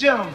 gentlemen.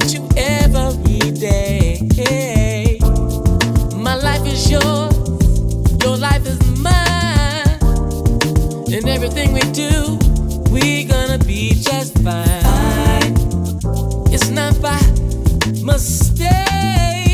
with you every day. My life is yours, your life is mine. And everything we do, we gonna be just fine. It's not by mistake.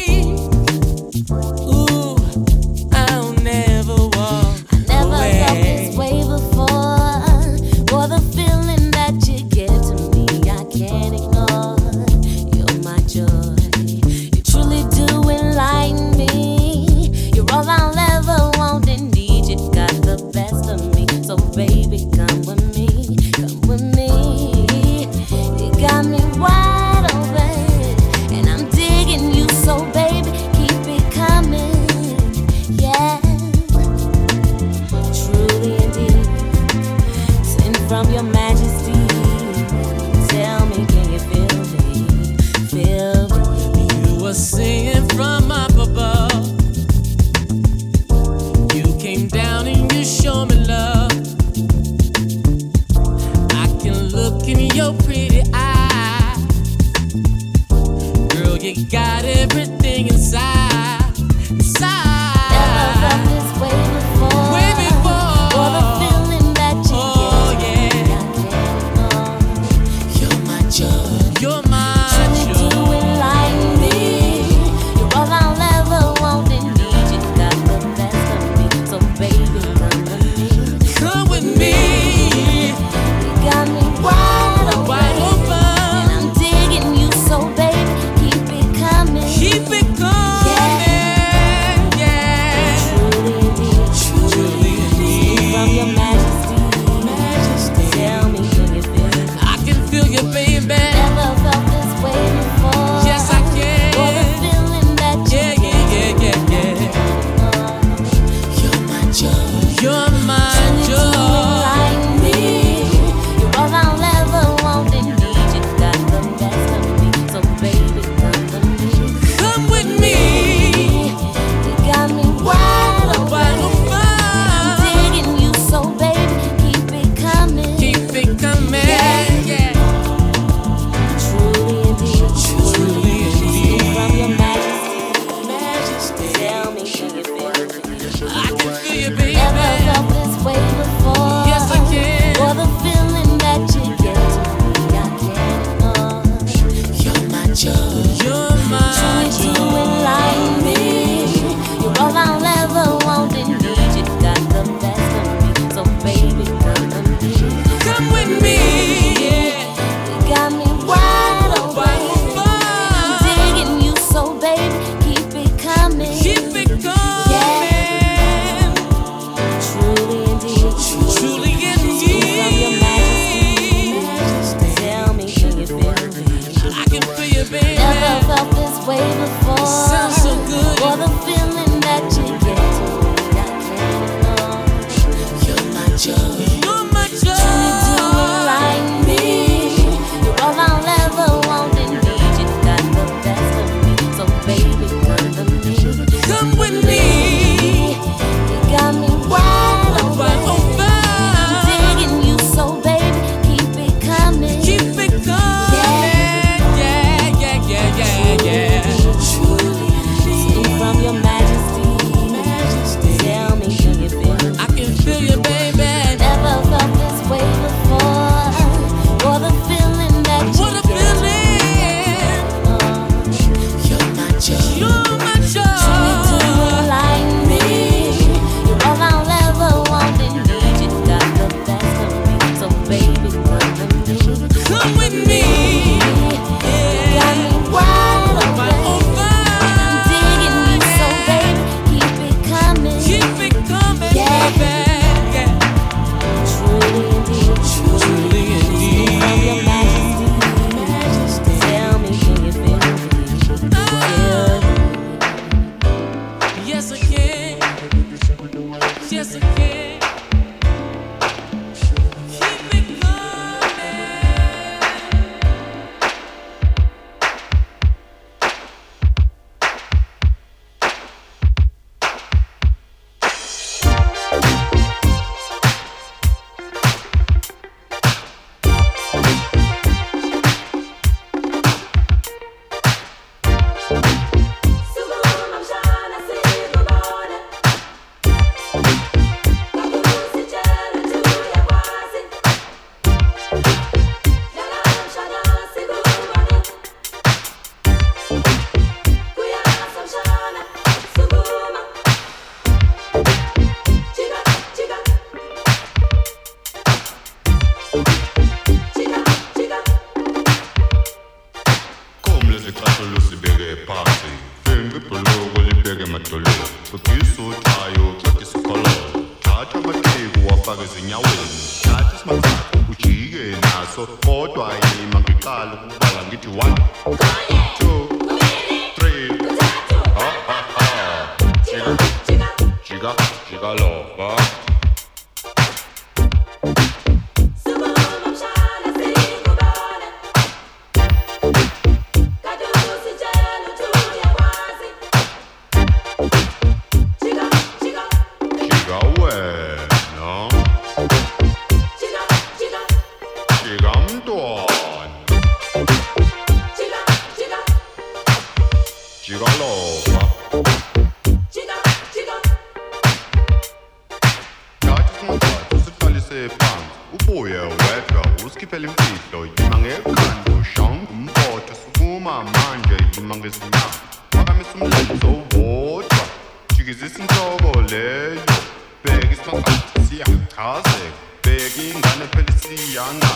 azek begingane felisiyana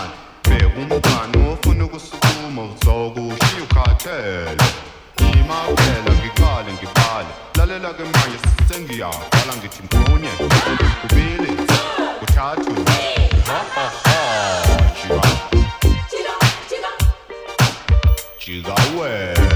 bewumngane ofuna ukusukuma uzokushiya ukhathele. Ngimaphela ngiqale ngibale lalela ke manje sengiyaqala ngithi mpunye kubili kuthathu chiga, chiga, chiga wena.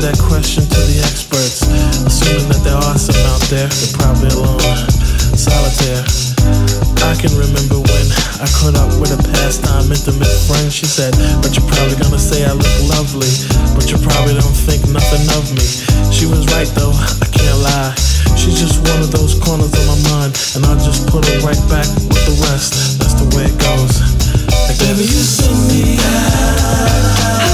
That question to the experts. Assuming that there are some out there, they're probably alone, solitaire. I can remember when I caught up with a pastime intimate friend. She said, But you're probably gonna say I look lovely, but you probably don't think nothing of me. She was right though, I can't lie. She's just one of those corners of my mind, and I'll just put her right back with the rest. That's the way it goes. Baby, you send me out.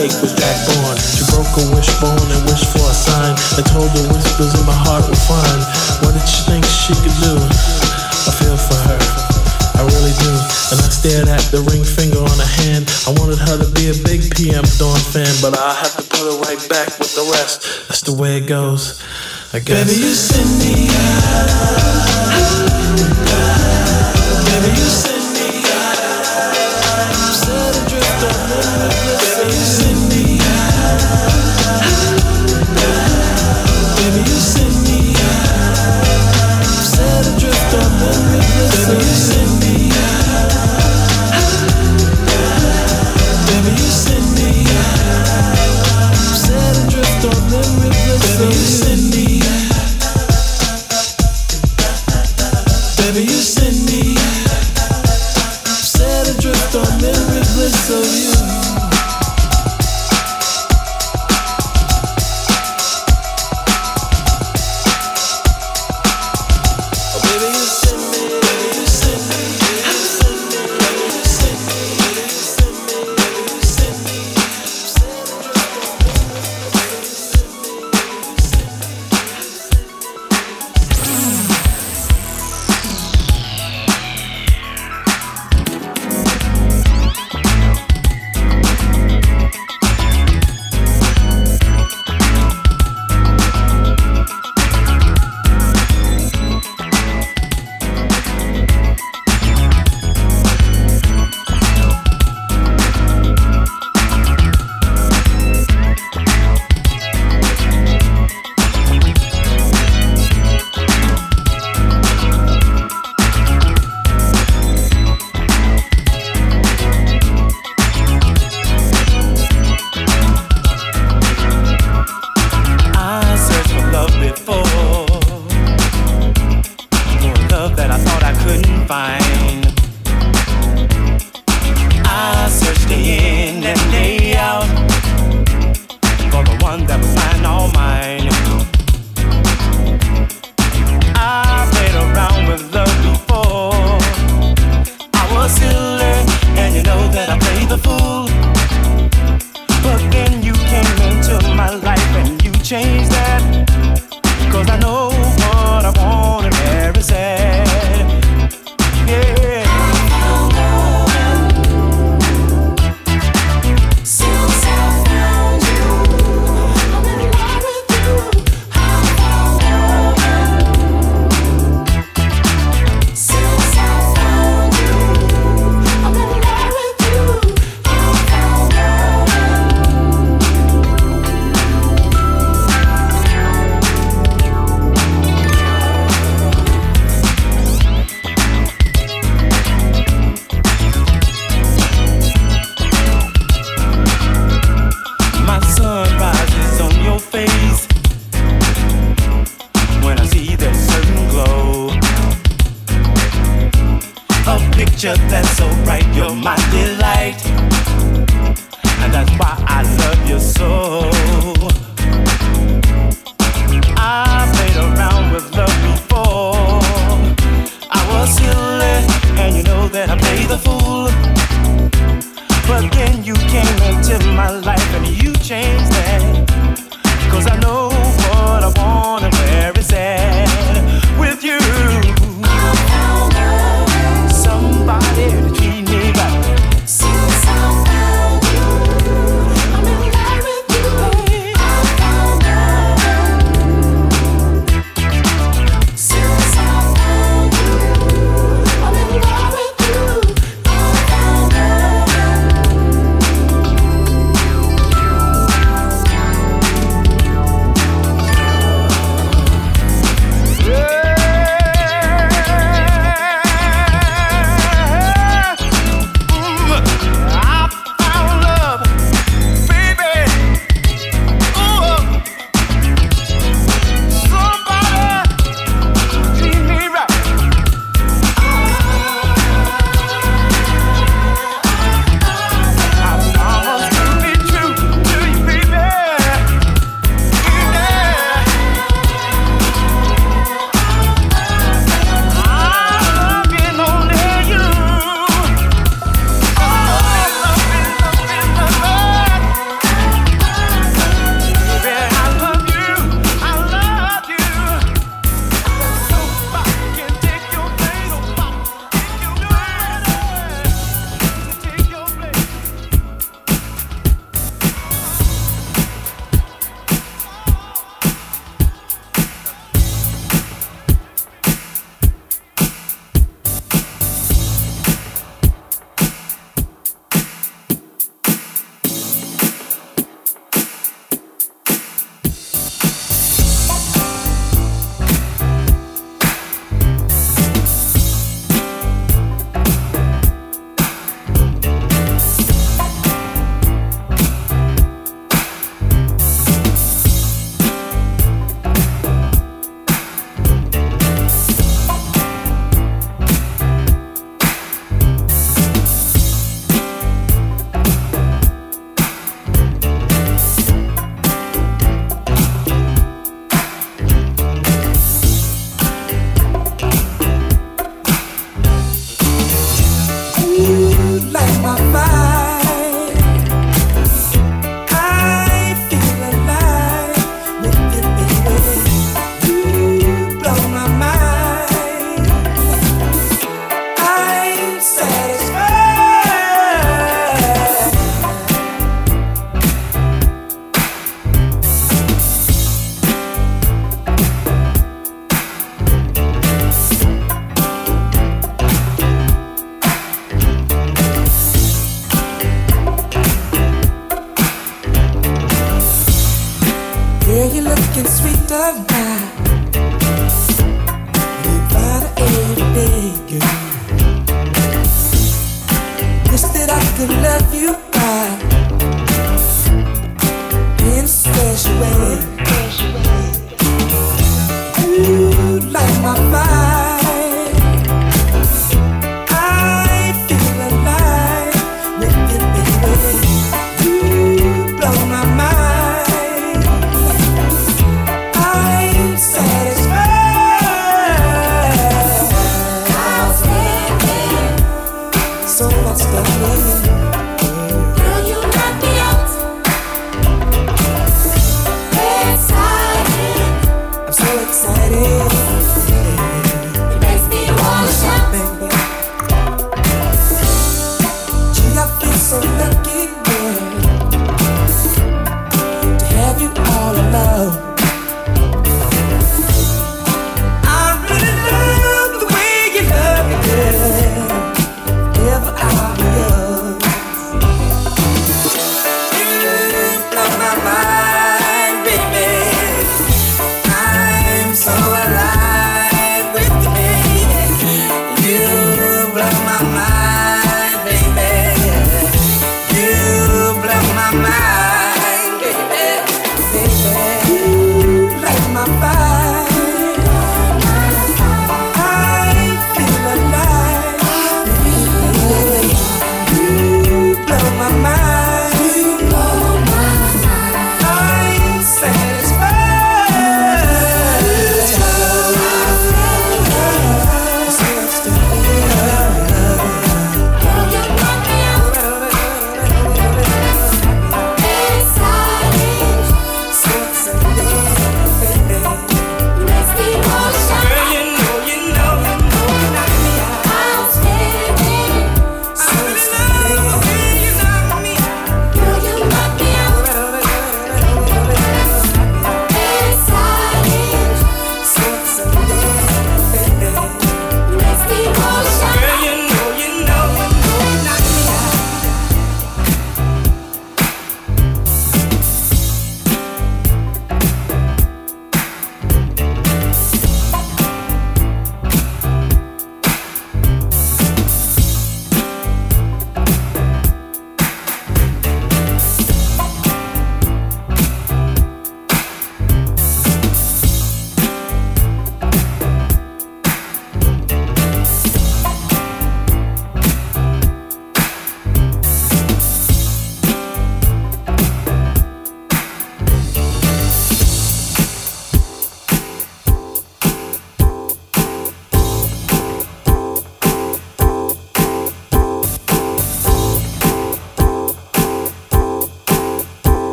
cake was Jack Bourne? She broke a wishbone and wished for a sign. And told whispers in my heart were fine. What did she think she could do? I feel for her. I really do. And I stared at the ring finger on her hand. I wanted her to be a big PM Dawn fan, but I have to put her right back with the rest. That's the way it goes. I guess. Baby, you send me out. Baby, you send river. Baby, love that I thought I couldn't find. I searched day in and day out for the one that was mine, all mine.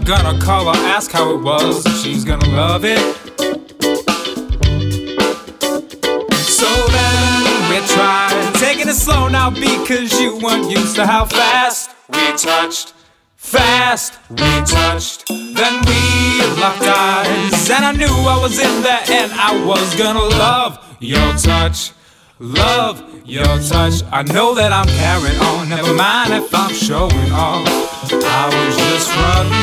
caller, gonna call her, ask how it was. She's gonna love it. So then we tried taking it slow now because you weren't used to how fast we touched. Fast we touched, then we locked eyes, and I knew I was in there, and I was gonna love your touch. Love your touch. I know that I'm carrying on. Never mind if I'm showing off. I was just running.